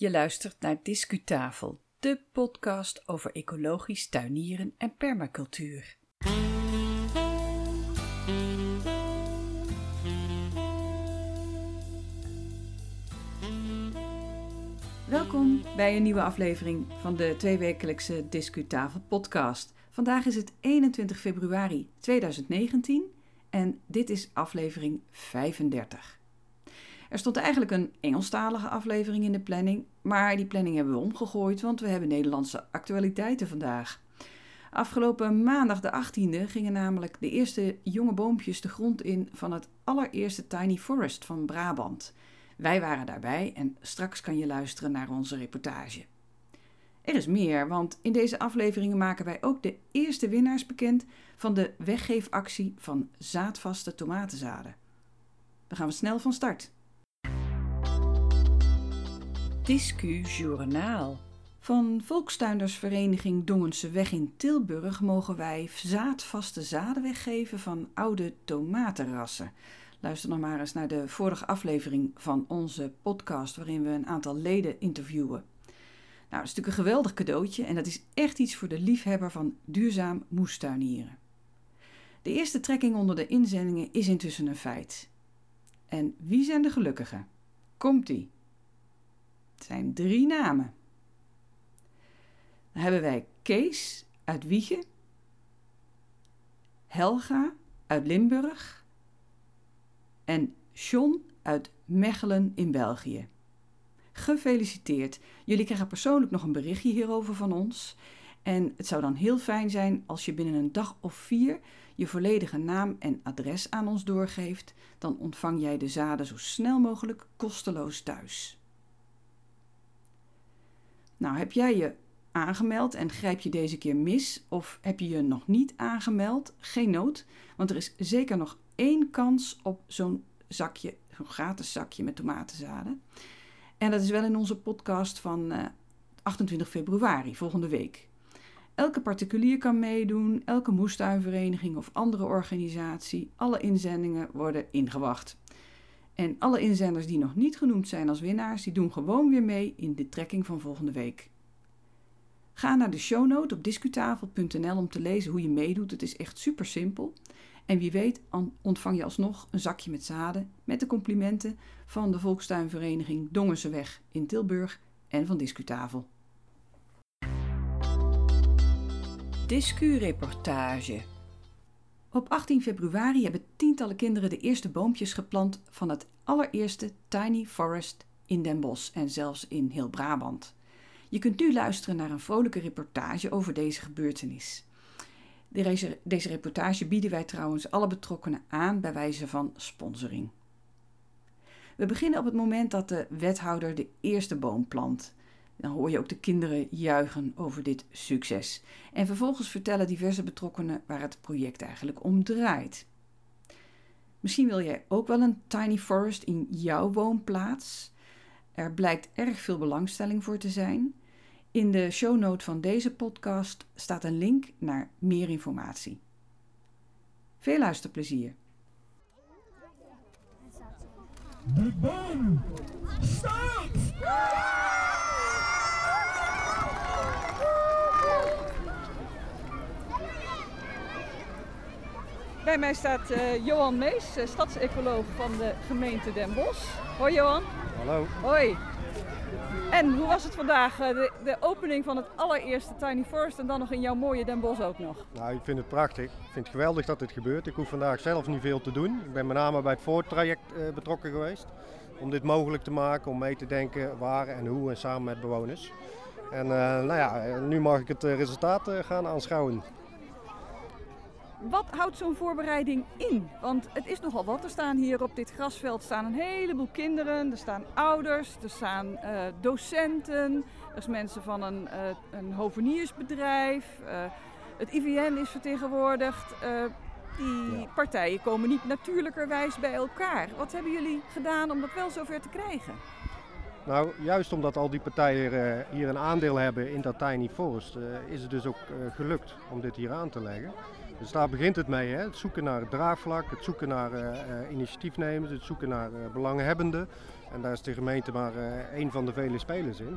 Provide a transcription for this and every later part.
Je luistert naar Discutafel, de podcast over ecologisch tuinieren en permacultuur. Welkom bij een nieuwe aflevering van de tweewekelijkse Discutafel podcast. Vandaag is het 21 februari 2019 en dit is aflevering 35. Er stond eigenlijk een Engelstalige aflevering in de planning, maar die planning hebben we omgegooid, want we hebben Nederlandse actualiteiten vandaag. Afgelopen maandag de 18e gingen namelijk de eerste jonge boompjes de grond in van het allereerste Tiny Forest van Brabant. Wij waren daarbij en straks kan je luisteren naar onze reportage. Er is meer, want in deze afleveringen maken wij ook de eerste winnaars bekend van de weggeefactie van zaadvaste tomatenzaden. Dan gaan we snel van start. Discu Journaal. Van Volkstuindersvereniging Dongense Weg in Tilburg mogen wij zaadvaste zaden weggeven van oude tomatenrassen. Luister nog maar eens naar de vorige aflevering van onze podcast, waarin we een aantal leden interviewen. Nou, dat is natuurlijk een geweldig cadeautje en dat is echt iets voor de liefhebber van duurzaam moestuinieren. De eerste trekking onder de inzendingen is intussen een feit. En wie zijn de gelukkigen? Komt-ie. Het zijn drie namen. Dan hebben wij Kees uit Wiegen, Helga uit Limburg en John uit Mechelen in België. Gefeliciteerd. Jullie krijgen persoonlijk nog een berichtje hierover van ons. En het zou dan heel fijn zijn als je binnen een dag of vier je volledige naam en adres aan ons doorgeeft. Dan ontvang jij de zaden zo snel mogelijk kosteloos thuis. Nou, heb jij je aangemeld en grijp je deze keer mis of heb je je nog niet aangemeld? Geen nood, want er is zeker nog één kans op zo'n zakje, zo'n gratis zakje met tomatenzaden. En dat is wel in onze podcast van 28 eh, februari, volgende week. Elke particulier kan meedoen, elke moestuinvereniging of andere organisatie. Alle inzendingen worden ingewacht. En alle inzenders die nog niet genoemd zijn als winnaars, die doen gewoon weer mee in de trekking van volgende week. Ga naar de shownote op discutafel.nl om te lezen hoe je meedoet. Het is echt super simpel. En wie weet ontvang je alsnog een zakje met zaden met de complimenten van de Volkstuinvereniging Dongenseweg in Tilburg en van Discutafel. Discu-reportage. Op 18 februari hebben tientallen kinderen de eerste boompjes geplant van het allereerste Tiny Forest in Den Bosch en zelfs in heel Brabant. Je kunt nu luisteren naar een vrolijke reportage over deze gebeurtenis. Deze, deze reportage bieden wij trouwens alle betrokkenen aan bij wijze van sponsoring. We beginnen op het moment dat de wethouder de eerste boom plant. Dan hoor je ook de kinderen juichen over dit succes. En vervolgens vertellen diverse betrokkenen waar het project eigenlijk om draait. Misschien wil jij ook wel een tiny forest in jouw woonplaats. Er blijkt erg veel belangstelling voor te zijn. In de shownote van deze podcast staat een link naar meer informatie. Veel luisterplezier. De boom staat! Bij mij staat uh, Johan Mees, uh, stadsecoloog van de gemeente Den Bosch. Hoi Johan. Hallo. Hoi. En hoe was het vandaag, eh, de, de, opening van het allereerste Tiny Forest en dan nog in jouw mooie Den Bosch ook nog? Nou, ik vind het prachtig. Ik vind het geweldig dat dit gebeurt. Ik hoef vandaag zelf niet veel te doen. Ik ben met name bij het voortraject uh, betrokken geweest. Om dit mogelijk te maken, om mee te denken waar en hoe en samen met bewoners. En uh, nou ja, nu mag ik het resultaat gaan aanschouwen. Wat houdt zo'n voorbereiding in? Want het is nogal wat. Er staan hier op dit grasveld staan een heleboel kinderen. Er staan ouders, er staan uh, docenten. Er zijn mensen van een, uh, een hoveniersbedrijf. Uh, het IVN is vertegenwoordigd. die ja. partijen komen niet natuurlijkerwijs bij elkaar. Wat hebben jullie gedaan om dat wel zover te krijgen? Nou, juist omdat al die partijen hier een aandeel hebben in dat Tiny Forest, is het dus ook gelukt om dit hier aan te leggen. Dus daar begint het mee, hè? het zoeken naar het draagvlak, het zoeken naar uh, initiatiefnemers, het zoeken naar uh, belanghebbenden. En daar is de gemeente maar één van de vele spelers in.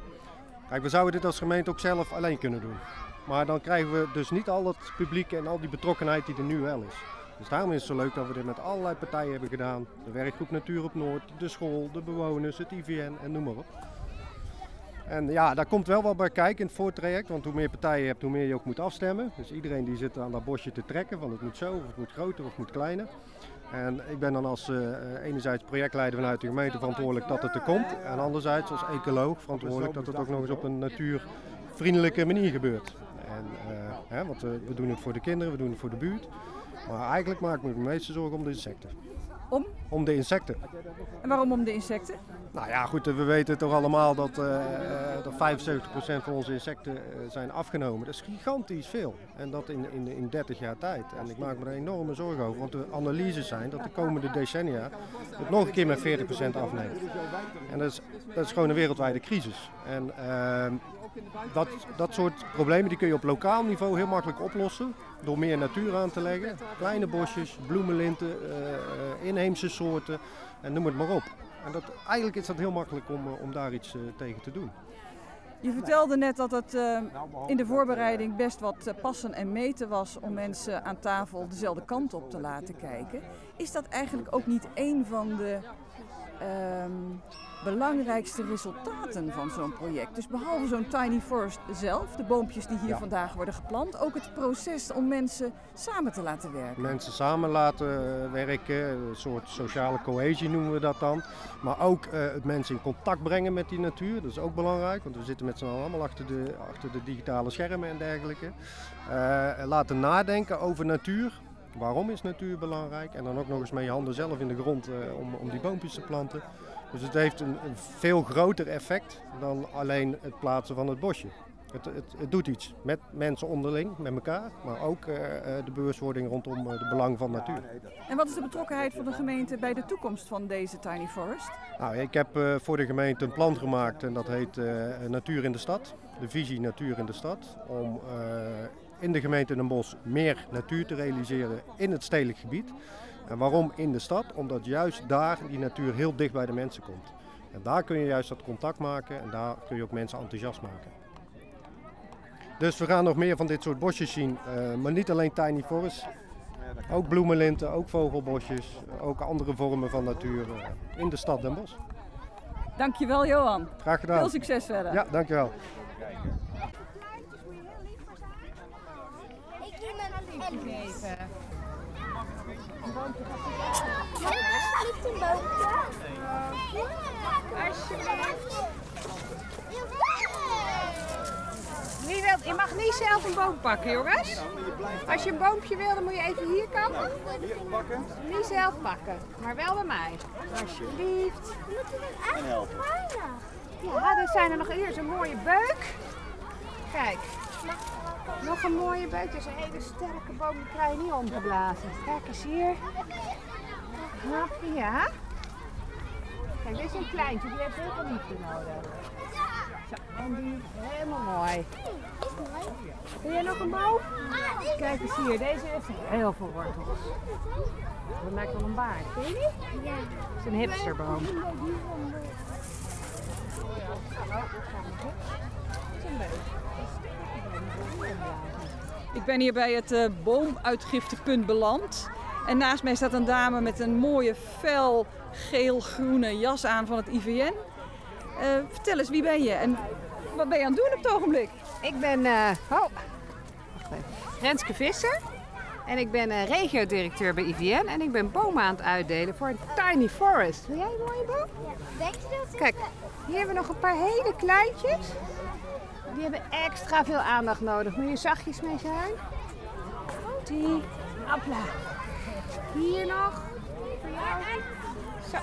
Kijk, we zouden dit als gemeente ook zelf alleen kunnen doen. Maar dan krijgen we dus niet al het publiek en al die betrokkenheid die er nu wel is. Dus daarom is het zo leuk dat we dit met allerlei partijen hebben gedaan. De werkgroep Natuur op Noord, de school, de bewoners, het IVN en noem maar op. En ja, daar komt wel wat bij kijken in het voortraject, want hoe meer partijen je hebt, hoe meer je ook moet afstemmen. Dus iedereen die zit aan dat bosje te trekken, van het moet zo, of het moet groter of het moet kleiner. En ik ben dan als uh, enerzijds projectleider vanuit de gemeente verantwoordelijk dat het er komt. En anderzijds als ecoloog verantwoordelijk dat het ook nog eens op een natuurvriendelijke manier gebeurt. En, uh, hè, want we doen het voor de kinderen, we doen het voor de buurt. Maar eigenlijk maak ik me de meeste zorgen om de insecten. Om? Om de insecten. En waarom om de insecten? Nou ja, goed, we weten toch allemaal dat, uh, dat 75% van onze insecten zijn afgenomen. Dat is gigantisch veel. En dat in, in, in 30 jaar tijd. En ik maak me er enorme zorgen over, want de analyses zijn dat de komende decennia het nog een keer met 40% afneemt. En dat is, dat is gewoon een wereldwijde crisis. En uh, dat, dat soort problemen die kun je op lokaal niveau heel makkelijk oplossen door meer natuur aan te leggen. Kleine bosjes, bloemenlinten, uh, inheemse soorten en noem het maar op. En dat, eigenlijk is dat heel makkelijk om, eh, om daar iets uh, tegen te doen. Je vertelde net dat het uh, in de voorbereiding best wat passen en meten was om mensen aan tafel dezelfde kant op te laten kijken. Is dat eigenlijk ook niet een van de um, belangrijkste resultaten van zo'n project. Dus behalve zo'n tiny forest zelf, de boompjes die hier vandaag worden geplant, ook het proces om mensen samen te laten werken. Mensen samen laten eh, werken, een soort sociale cohesie noemen we dat dan. Maar ook uh, het mensen in contact brengen met die natuur, dat is ook belangrijk, want we zitten met z'n allen allemaal achter de, achter de digitale schermen en dergelijke. Uh, laten nadenken over natuur. Waarom is natuur belangrijk? En dan ook nog eens met je handen zelf in de grond uh, om, om die boompjes te planten. Dus het heeft een, een, veel groter effect dan alleen het plaatsen van het bosje. Het, het, het doet iets met mensen onderling, met elkaar, maar ook uh, de bewustwording rondom het belang van natuur. En wat is de betrokkenheid van de gemeente bij de toekomst van deze Tiny Forest? Nou, ik heb uh, voor de gemeente een plan gemaakt en dat heet Natuur in de Stad. De visie Natuur in de Stad. Om in de gemeente Den Bosch meer natuur te realiseren in het stedelijk gebied. En waarom in de stad? Omdat juist daar die natuur heel dicht bij de mensen komt. En daar kun je juist dat contact maken en daar kun je ook mensen enthousiast maken. Dus we gaan nog meer van dit soort bosjes zien, uh, maar niet alleen tiny forests. Ook bloemenlinten, ook vogelbosjes, ook andere vormen van natuur uh, in de stad Den Bosch. Dankjewel Johan. Graag gedaan. Veel succes verder. Ja, dankjewel. Geven. Alsjeblieft een boompje. Alsjeblieft. Wie wil, je mag niet zelf een boom pakken, jongens. Als je een boompje wil, dan moet je even hier komen. Niet zelf pakken, maar wel bij mij. Alsjeblieft. We moeten er weinig. Ja, er zijn er nog eerst een mooie beuk. Kijk. Nog een mooie beuk. Het is een hele sterke boom. Die krijg je niet omgeblazen. Kijk eens hier. Ja. Kijk, dit is een kleintje. Die heeft heel veel liefde nodig. Zo, en die helemaal mooi. Wil jij nog een boom? Kijk eens hier. Deze heeft heel veel wortels. Dat lijkt wel een baard. Zie je? Ja. Het is een hipsterboom. Het is een beuk. Ik ben hier bij het uh, boomuitgiftepunt beland. En naast mij staat een dame met een mooie fel geel-groene jas aan van het IVN. Uh, vertel eens, wie ben je en wat ben je aan het doen op het ogenblik? Ik ben uh, oh, Renske Visser. En ik ben uh, regio-directeur bij IVN. En ik ben bomen aan het uitdelen voor een tiny forest. Wil jij een mooie boom? Ja. Denk je dat Kijk, hier hebben we nog een paar hele kleintjes. Die hebben extra veel aandacht nodig. Moet je zachtjes mee zijn? Die. Appla. Hier nog. Zo.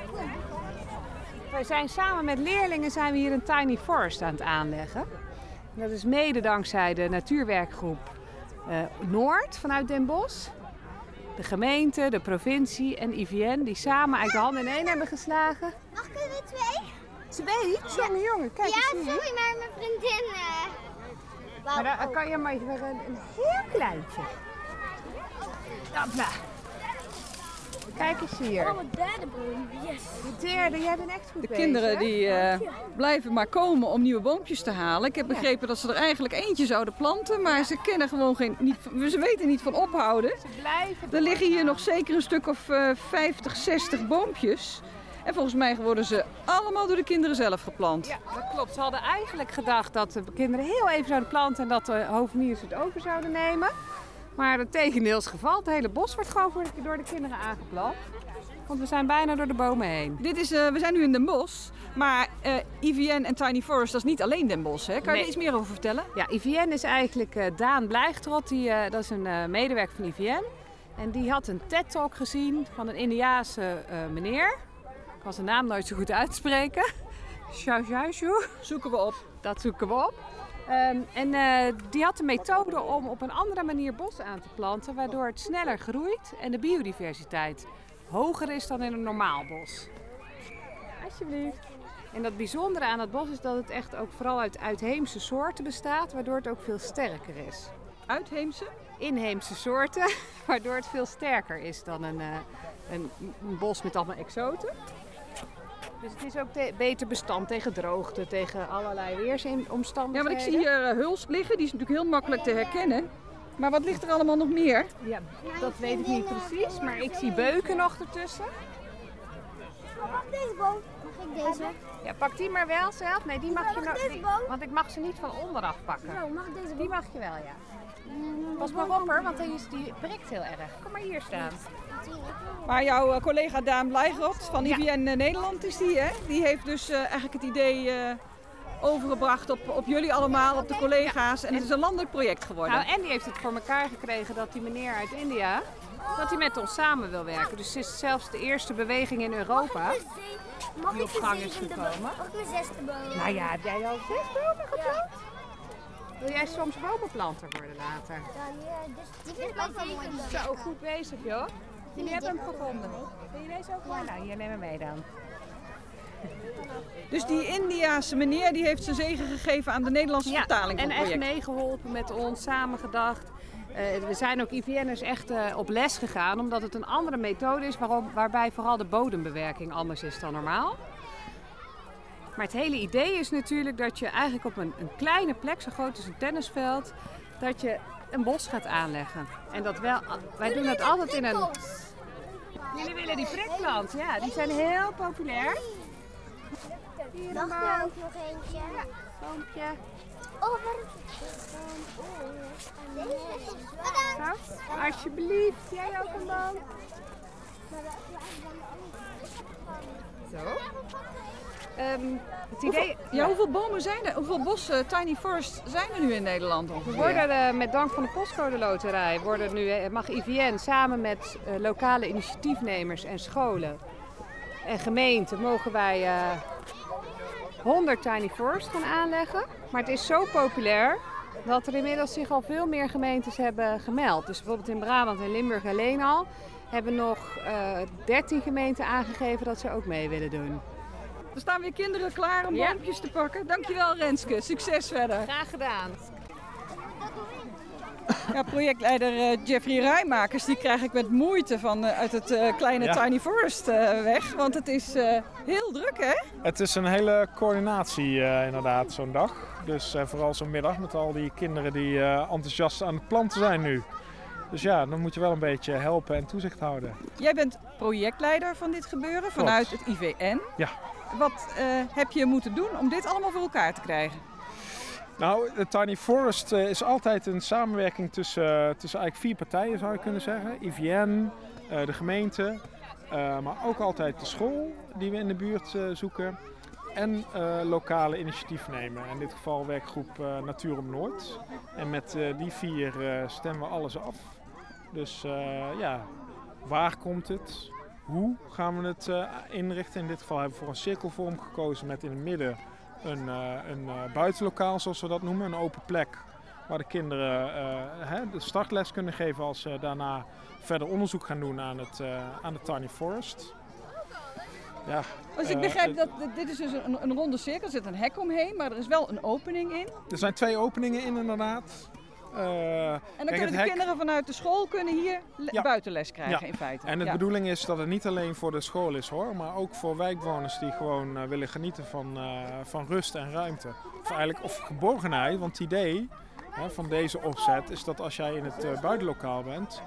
Wij zijn samen met leerlingen zijn we hier een tiny forest aan het aanleggen. Dat is mede dankzij de natuurwerkgroep uh, Noord vanuit Den Bosch. De gemeente, de provincie en IVN die samen uit de handen in één hebben geslagen. Mag ik er twee? Twee? Jongen, jongen, kijk ja, eens hier. sorry, maar mijn vriendin... Uh, maar dan kan je maar even een, een heel kleintje. Hopla. Kijk eens hier. Oh, mijn derde boom. Yes. De derde, jij bent echt goed De bezig. kinderen die eh, blijven maar komen om nieuwe boompjes te halen. Ik heb begrepen dat ze er eigenlijk eentje zouden planten, maar ze kennen gewoon geen, niet, ze weten niet van ophouden. Ze blijven Er liggen hier nog zeker een stuk of eh 50, 60 boompjes. En volgens mij worden ze allemaal door de kinderen zelf geplant. Ja, dat klopt. Ze hadden eigenlijk gedacht dat de kinderen heel even zouden planten en dat de hoveniers het over zouden nemen. Maar het tegendeel is geval. Het hele bos wordt gewoon door de kinderen aangeplant. Want we zijn bijna door de bomen heen. Dit is, eh, we zijn nu in Den Bosch, maar eh IVN en Tiny Forest, dat is niet alleen Den Bosch. Hè? Kan je Nee. er iets meer over vertellen? Ja, IVN is eigenlijk eh, Daan Blijgtrot. Die, dat is een medewerker van IVN. En die had een TED-talk gezien van een Indiaanse meneer. Ik kan zijn naam nooit zo goed uitspreken. Xiaoxiaoshu. Zoeken we op. Dat zoeken we op. Ehm, en eh, die had de methode om op een andere manier bos aan te planten, waardoor het sneller groeit en de biodiversiteit hoger is dan in een normaal bos. Alsjeblieft. En dat bijzondere aan het bos is dat het echt ook vooral uit uitheemse soorten bestaat, waardoor het ook veel sterker is. Uitheemse. Inheemse soorten, waardoor het veel sterker is dan een, eh, een, een bos met allemaal exoten. Dus het is ook te- beter bestand tegen droogte, tegen allerlei Ja, weersomstandigheden. want ik zie hier eh, huls liggen, die is natuurlijk heel makkelijk te herkennen. Maar wat ligt er allemaal nog meer? Ja, dat weet ik niet precies, maar ik zie beuken nog ertussen. Oh, mag deze boom? Mag ik deze? Ja, pak die maar wel zelf. Nee, die mag je Mag nog deze boom? Want ik mag ze niet van onderaf pakken. Zo, mag ik deze Die mag je wel, ja. Pas maar op hoor, want die, is, die prikt heel erg. Kom maar hier staan. Maar jouw eh, collega Daan Blijgrot van Ja. IVN Nederland is die, hè? Die heeft dus eh, eigenlijk het idee eh, overgebracht op, op jullie allemaal, op de collega's. En het is een landelijk project geworden. Nou, en die heeft het voor elkaar gekregen dat die meneer uit India, dat hij met ons samen wil werken. Dus het is zelfs de eerste beweging in Europa. Mag Die ik op gang is gekomen. ik mijn zesde boom? Nou ja, heb jij al zes bomen geplant? Wil jij soms bomenplanter worden later? Ja, dus die vind ik ook wel mooi. Zo, goed bezig joh. Jullie hebben hem gevonden. Wil je deze ook mooi? Nou, hier neem hem mee dan. Dus die Indiaanse meneer die heeft zijn zegen gegeven aan de Nederlandse vertaling en van het echt meegeholpen met ons, samengedacht. Eh, we zijn ook IVN'ers echt eh, op les gegaan, omdat het een andere methode is waarom, waarbij vooral de bodembewerking anders is dan normaal. Maar het hele idee is natuurlijk dat je eigenlijk op een, een kleine plek, zo groot als een tennisveld, dat je een bos gaat aanleggen. En dat wel, wij doen dat altijd in een... Jullie willen die prikplant, ja, die zijn heel populair. Hier Mag er ook nog eentje? boompje. Oh, waarom? Deze. Bedankt. Zo, alsjeblieft. Jij ook een boom? Zo. Ehm, het idee... Ja, hoeveel bomen zijn er? Hoeveel bossen, tiny forest, zijn er nu in Nederland We ongeveer? worden eh, met dank van de postcode loterij worden nu, eh, mag IVN samen met eh, lokale initiatiefnemers en scholen en gemeenten mogen wij eh 100 tiny forest gaan aanleggen. Maar het is zo populair dat er inmiddels zich al veel meer gemeentes hebben gemeld. Dus bijvoorbeeld in Brabant en Limburg alleen al hebben nog eh 13 gemeenten aangegeven dat ze ook mee willen doen. Er staan weer kinderen klaar om Ja. boompjes te pakken. Dankjewel Renske, succes verder. Graag gedaan. Ja, projectleider eh, Jeffrey Rijmakers, die krijg ik met moeite van eh, uit het eh, kleine Ja. Tiny Forest eh, weg. Want het is eh, heel druk hè? Het is een hele coördinatie eh, inderdaad, zo'n dag. Dus eh, vooral zo'n middag met al die kinderen die eh, enthousiast aan het planten zijn nu. Dus ja, dan moet je wel een beetje helpen en toezicht houden. Jij bent projectleider van dit gebeuren vanuit het IVN. Ja. Wat eh, heb je moeten doen om dit allemaal voor elkaar te krijgen? Nou, de Tiny Forest eh, is altijd een samenwerking tussen, eh, tussen eigenlijk vier partijen zou je kunnen zeggen. IVN, de gemeente, maar ook altijd de school die we in de buurt zoeken. En lokale initiatiefnemer. In dit geval werkgroep Natuur op Noord. En met die vier stemmen we alles af. Dus eh, ja, waar komt het? Hoe gaan we het eh, inrichten? In dit geval hebben we voor een cirkelvorm gekozen met in het midden een, eh, een buitenlokaal, zoals we dat noemen. Een open plek waar de kinderen hè, de startles kunnen geven als ze daarna verder onderzoek gaan doen aan, het, aan de Tiny Forest. Ja, Dus ik begrijp dat dit- dit is dus een, een ronde cirkel, er zit een hek omheen, maar er is wel een opening in. Er zijn twee openingen in inderdaad. Eh, En dan kunnen de hek- kinderen vanuit de school kunnen hier Ja. buitenles krijgen Ja. in feite. En de Ja. bedoeling is dat het niet alleen voor de school is hoor, maar ook voor wijkbewoners die gewoon eh, willen genieten van, eh, van rust en ruimte. Of eigenlijk of geborgenheid, want het idee hè, van deze opzet is dat als jij in het buitenlokaal bent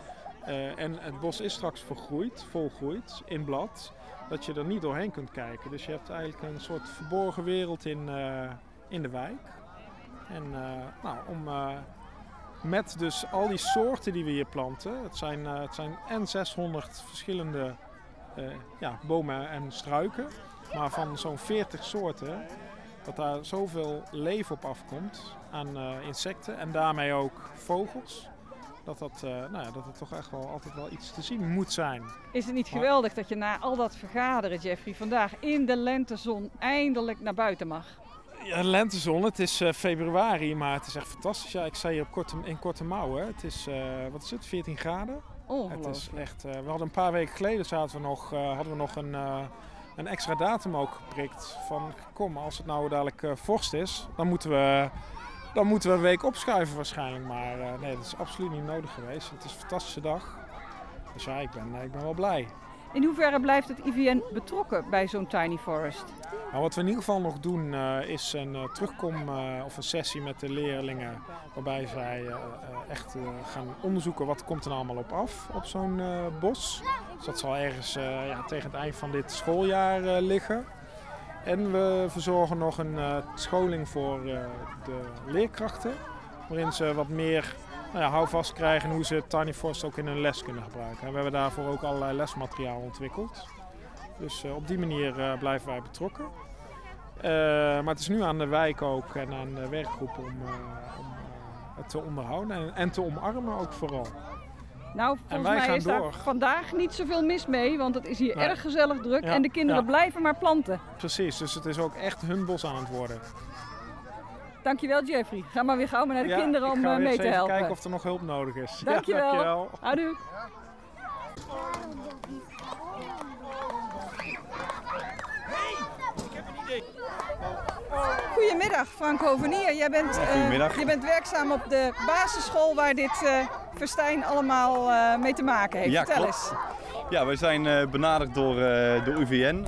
en het bos is straks vergroeid, volgroeid in blad, dat je er niet doorheen kunt kijken. Dus je hebt eigenlijk een soort verborgen wereld in, in de wijk. En nou, om met dus al die soorten die we hier planten, het zijn, eh, het zijn en 600 verschillende eh, ja, bomen en struiken, maar van zo'n 40 soorten, dat daar zoveel leven op afkomt aan eh, insecten en daarmee ook vogels. Dat, dat, nou ja, dat het toch echt wel altijd wel iets te zien moet zijn. Is het niet Maar- geweldig dat je na al dat vergaderen, Jeffrey, vandaag in de lentezon eindelijk naar buiten mag? Ja, lentezon, het is eh, februari, maar het is echt fantastisch. Ja, ik sta hier op korte, in korte mouwen. Het is, eh, wat is het, 14 graden? Het is echt, eh, we hadden een paar weken geleden zaten we nog, hadden we nog een, een extra datum ook geprikt. Van kom, als het nou dadelijk vorst is, dan moeten, we, dan moeten we een week opschuiven waarschijnlijk. Maar nee, dat is absoluut niet nodig geweest. Het is een fantastische dag. Dus ja, ik ben, ik ben wel blij. In hoeverre blijft het IVN betrokken bij zo'n tiny forest? Maar wat we in ieder geval nog doen eh, is een eh, terugkom eh, of een sessie met de leerlingen. Waarbij zij echt gaan onderzoeken wat komt er nou allemaal op af op zo'n bos. Dus dat zal ergens ja, tegen het eind van dit schooljaar liggen. En we verzorgen nog een scholing voor de leerkrachten. Waarin ze wat meer nou ja, houvast krijgen hoe ze Tiny Forest ook in hun les kunnen gebruiken. En we hebben daarvoor ook allerlei lesmateriaal ontwikkeld. Dus eh, op die manier eh, blijven wij betrokken. Eh, maar het is nu aan de wijk ook en aan de werkgroep om, om het te onderhouden en, en te omarmen ook vooral. Nou, volgens wij mij gaan is daar door. vandaag niet zoveel mis mee, want het is hier Nee. erg gezellig druk Ja, en de kinderen ja. blijven maar planten. Precies, dus het is ook echt hun bos aan het worden. Dankjewel Jeffrey. Ga maar weer gauw maar naar de Ja, kinderen om ga eh, weer mee eens te even helpen. kijken of er nog hulp nodig is. Dankjewel. Ja, dankjewel. Houdoe. Goedemiddag Frank Hovenier. Jij bent, eh, goedemiddag. je bent werkzaam op de basisschool waar dit eh festijn allemaal eh, mee te maken heeft. Ja, Vertel klopt. eens. Ja, wij zijn eh, benaderd door eh, de UVN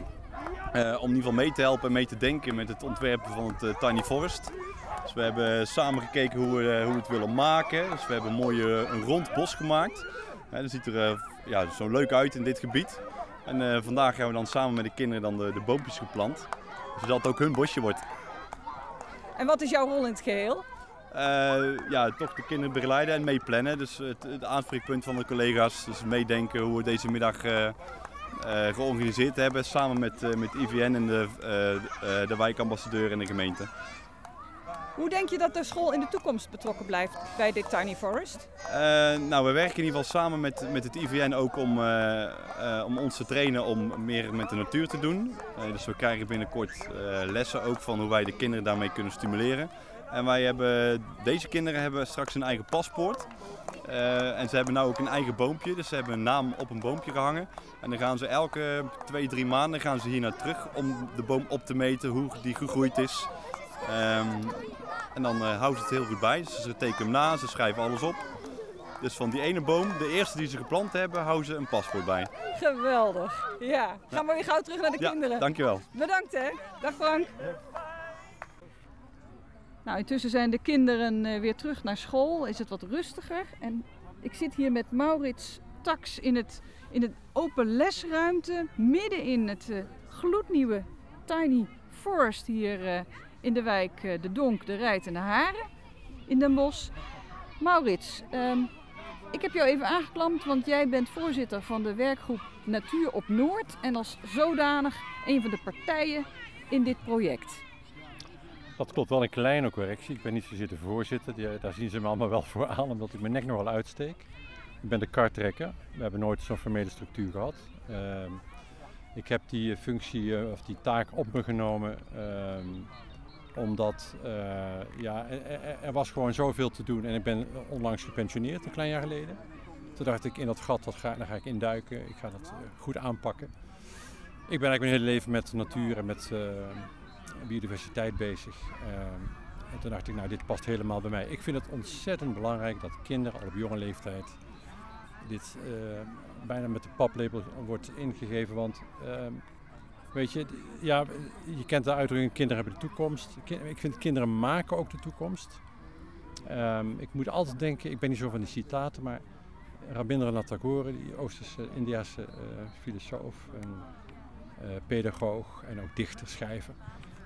om in ieder geval mee te helpen en mee te denken met het ontwerpen van het eh, Tiny Forest. Dus we hebben samen gekeken hoe we, eh, hoe we het willen maken. Dus we hebben een mooi eh, een rond bos gemaakt. Eh, dat ziet er eh, ja, zo leuk uit in dit gebied. En eh, vandaag gaan we dan samen met de kinderen dan de, de boompjes geplant. Zodat het ook hun bosje wordt. En wat is jouw rol in het geheel? Eh, ja, toch de kinderen begeleiden en meeplannen. Dus het, het aanspreekpunt van de collega's. Dus meedenken hoe we deze middag eh, eh, georganiseerd hebben. Samen met, eh, met IVN en de, eh, eh, de wijkambassadeur en de gemeente. Hoe denk je dat de school in de toekomst betrokken blijft bij dit Tiny Forest? Eh, nou, we werken in ieder geval samen met, met het IVN ook om, eh, eh, om ons te trainen om meer met de natuur te doen. Eh, dus we krijgen binnenkort eh, lessen ook van hoe wij de kinderen daarmee kunnen stimuleren. En wij hebben, deze kinderen hebben straks een eigen paspoort. Eh, en ze hebben nou ook een eigen boompje, dus ze hebben een naam op een boompje gehangen. En dan gaan ze elke twee, drie maanden gaan ze hier naar terug om de boom op te meten hoe die gegroeid is. Ehm, en dan eh, houden ze het heel goed bij. Dus ze tekenen hem na, ze schrijven alles op. Dus van die ene boom, de eerste die ze geplant hebben, houden ze een paspoort bij. Geweldig. Ja, gaan we weer gauw terug naar de Ja, kinderen. dankjewel. Bedankt hè. Dag Frank. Nou, intussen zijn de kinderen eh, weer terug naar school. Is het wat rustiger. En ik zit hier met Maurits Tax in het, in het open lesruimte. Midden in het eh, gloednieuwe Tiny Forest hier eh, in de wijk De Donk, De Rijt en De Haren in Den Bosch. Maurits, ehm, ik heb jou even aangeklampt, want jij bent voorzitter van de werkgroep Natuur op Noord. En als zodanig een van de partijen in dit project. Dat klopt, wel een kleine correctie. Ik ben niet zozeer de voorzitter, daar zien ze me allemaal wel voor aan, omdat ik mijn nek nogal uitsteek. Ik ben de kartrekker. We hebben nooit zo'n formele structuur gehad. Ehm, ik heb die eh, functie eh, of die taak op me genomen ehm, omdat eh, ja, er, was gewoon zoveel te doen en ik ben onlangs gepensioneerd, een klein jaar geleden. Toen dacht ik in dat gat, dat ga, daar ga ik induiken, ik ga dat goed aanpakken. Ik ben eigenlijk mijn hele leven met natuur en met biodiversiteit bezig. Ehm, En toen dacht ik, nou dit past helemaal bij mij. Ik vind het ontzettend belangrijk dat kinderen al op jonge leeftijd dit eh, bijna met de paplepel wordt ingegeven. Want ehm, weet je, ja, je kent de uitdrukking kinderen hebben de toekomst. Ik vind kinderen maken ook de toekomst. Ehm, ik moet altijd denken, ik ben niet zo van die citaten, maar Rabindranath Tagore, die Oosterse Indiase uh, filosoof en uh, pedagoog en ook dichter, schrijver,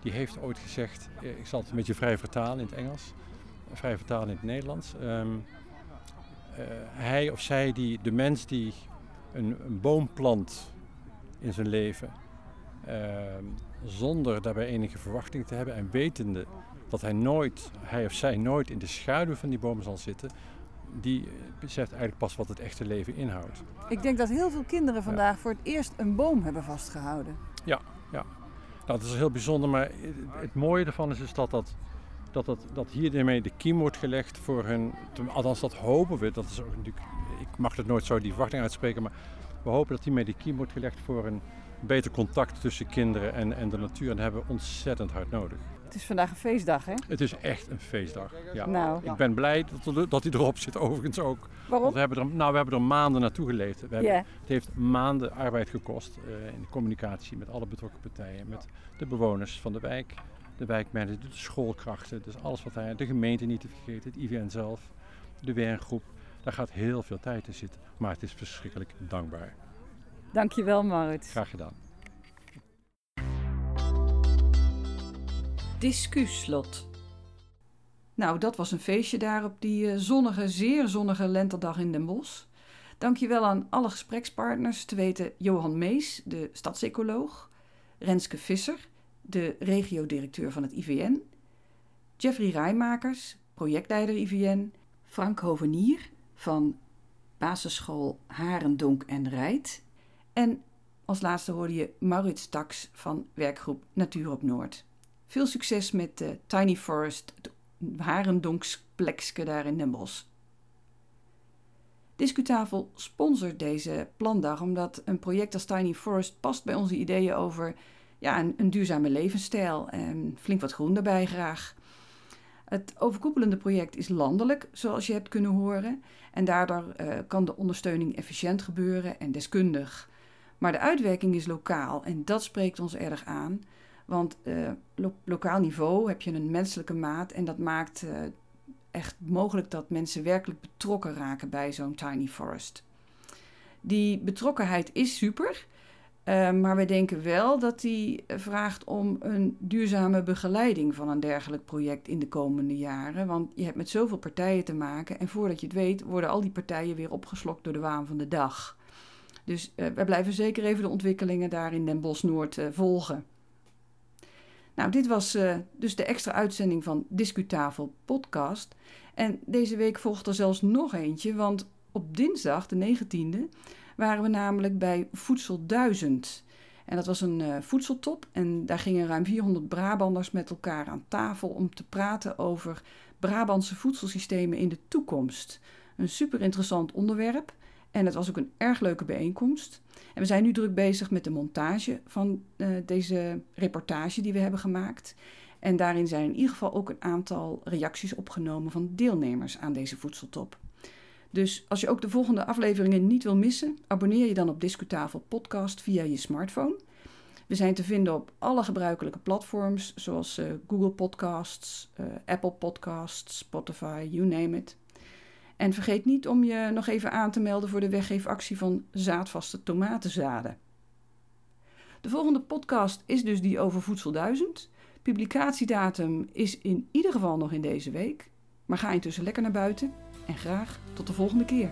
die heeft ooit gezegd, ik zal het een beetje vrij vertalen in het Engels, vrij vertalen in het Nederlands. Um, uh, hij of zij, die, de mens die een, een boom plant in zijn leven, uh, zonder daarbij enige verwachting te hebben en wetende dat hij nooit, hij of zij nooit in de schaduw van die boom zal zitten, die beseft eigenlijk pas wat het echte leven inhoudt. Ik denk dat heel veel kinderen vandaag ja. voor het eerst een boom hebben vastgehouden. Ja, ja. Nou, dat is heel bijzonder, maar het, mooie ervan is, is dat dat dat, dat, dat hiermee de kiem wordt gelegd voor hun. Althans, dat hopen we. Dat is ook natuurlijk, ik mag het nooit zo die verwachting uitspreken, maar we hopen dat hiermee de kiem wordt gelegd voor een beter contact tussen kinderen en, en de natuur. En dat hebben we ontzettend hard nodig. Het is vandaag een feestdag, hè? Het is echt een feestdag. Ja. Nou. Ik ben blij dat, dat hij erop zit, overigens ook. Waarom? Want we hebben er, nou, we hebben er maanden naartoe geleefd. We hebben, yeah. Het heeft maanden arbeid gekost uh, in de communicatie met alle betrokken partijen, met de bewoners van de wijk, de wijkmanager, de schoolkrachten, dus alles wat hij, de gemeente niet te vergeten, het IVN zelf, de werkgroep. Daar gaat heel veel tijd in zitten, maar het is verschrikkelijk dankbaar. Dankjewel Maurits. Graag gedaan. Discuslot. Nou, dat was een feestje daar op die zonnige, zeer zonnige lentedag in Den Bosch. Dankjewel aan alle gesprekspartners, te weten Johan Mees, de stadsecoloog, Renske Visser, de regiodirecteur van het IVN, Jeffrey Rijmakers, projectleider IVN, Frank Hovenier van basisschool Harendonk en Rijt en als laatste hoorde je Maurits Tax van werkgroep Natuur op Noord. Veel succes met de Tiny Forest, het Harendonksplekske daar in Den Bosch. Discutafel sponsort deze plandag omdat een project als Tiny Forest past bij onze ideeën over ja, een, duurzame levensstijl en flink wat groen daarbij graag. Het overkoepelende project is landelijk, zoals je hebt kunnen horen, en daardoor uh, kan de ondersteuning efficiënt gebeuren en deskundig. Maar de uitwerking is lokaal en dat spreekt ons erg aan, want uh, lo lokaal niveau heb je een menselijke maat en dat maakt uh, echt mogelijk dat mensen werkelijk betrokken raken bij zo'n tiny forest. Die betrokkenheid is super, uh, maar we denken wel dat die vraagt om een duurzame begeleiding van een dergelijk project in de komende jaren. Want je hebt met zoveel partijen te maken en voordat je het weet worden al die partijen weer opgeslokt door de waan van de dag. Dus wij blijven zeker even de ontwikkelingen daar in Den Bosch Noord volgen. Nou, dit was dus de extra uitzending van Discutafel podcast. En deze week volgt er zelfs nog eentje, want op dinsdag, de 19e, waren we namelijk bij Voedsel 1000. En dat was een uh, voedseltop en daar gingen ruim 400 Brabanders met elkaar aan tafel om te praten over Brabantse voedselsystemen in de toekomst. Een super interessant onderwerp en het was ook een erg leuke bijeenkomst. En we zijn nu druk bezig met de montage van uh, deze reportage die we hebben gemaakt. En daarin zijn in ieder geval ook een aantal reacties opgenomen van deelnemers aan deze voedseltop. Dus als je ook de volgende afleveringen niet wil missen, abonneer je dan op Discutafel Podcast via je smartphone. We zijn te vinden op alle gebruikelijke platforms, zoals uh, Google Podcasts, uh, Apple Podcasts, Spotify, you name it. En vergeet niet om je nog even aan te melden voor de weggeefactie van zaadvaste tomatenzaden. De volgende podcast is dus die over Voedsel 1000. Publicatiedatum is in ieder geval nog in deze week. Maar ga intussen lekker naar buiten en graag tot de volgende keer.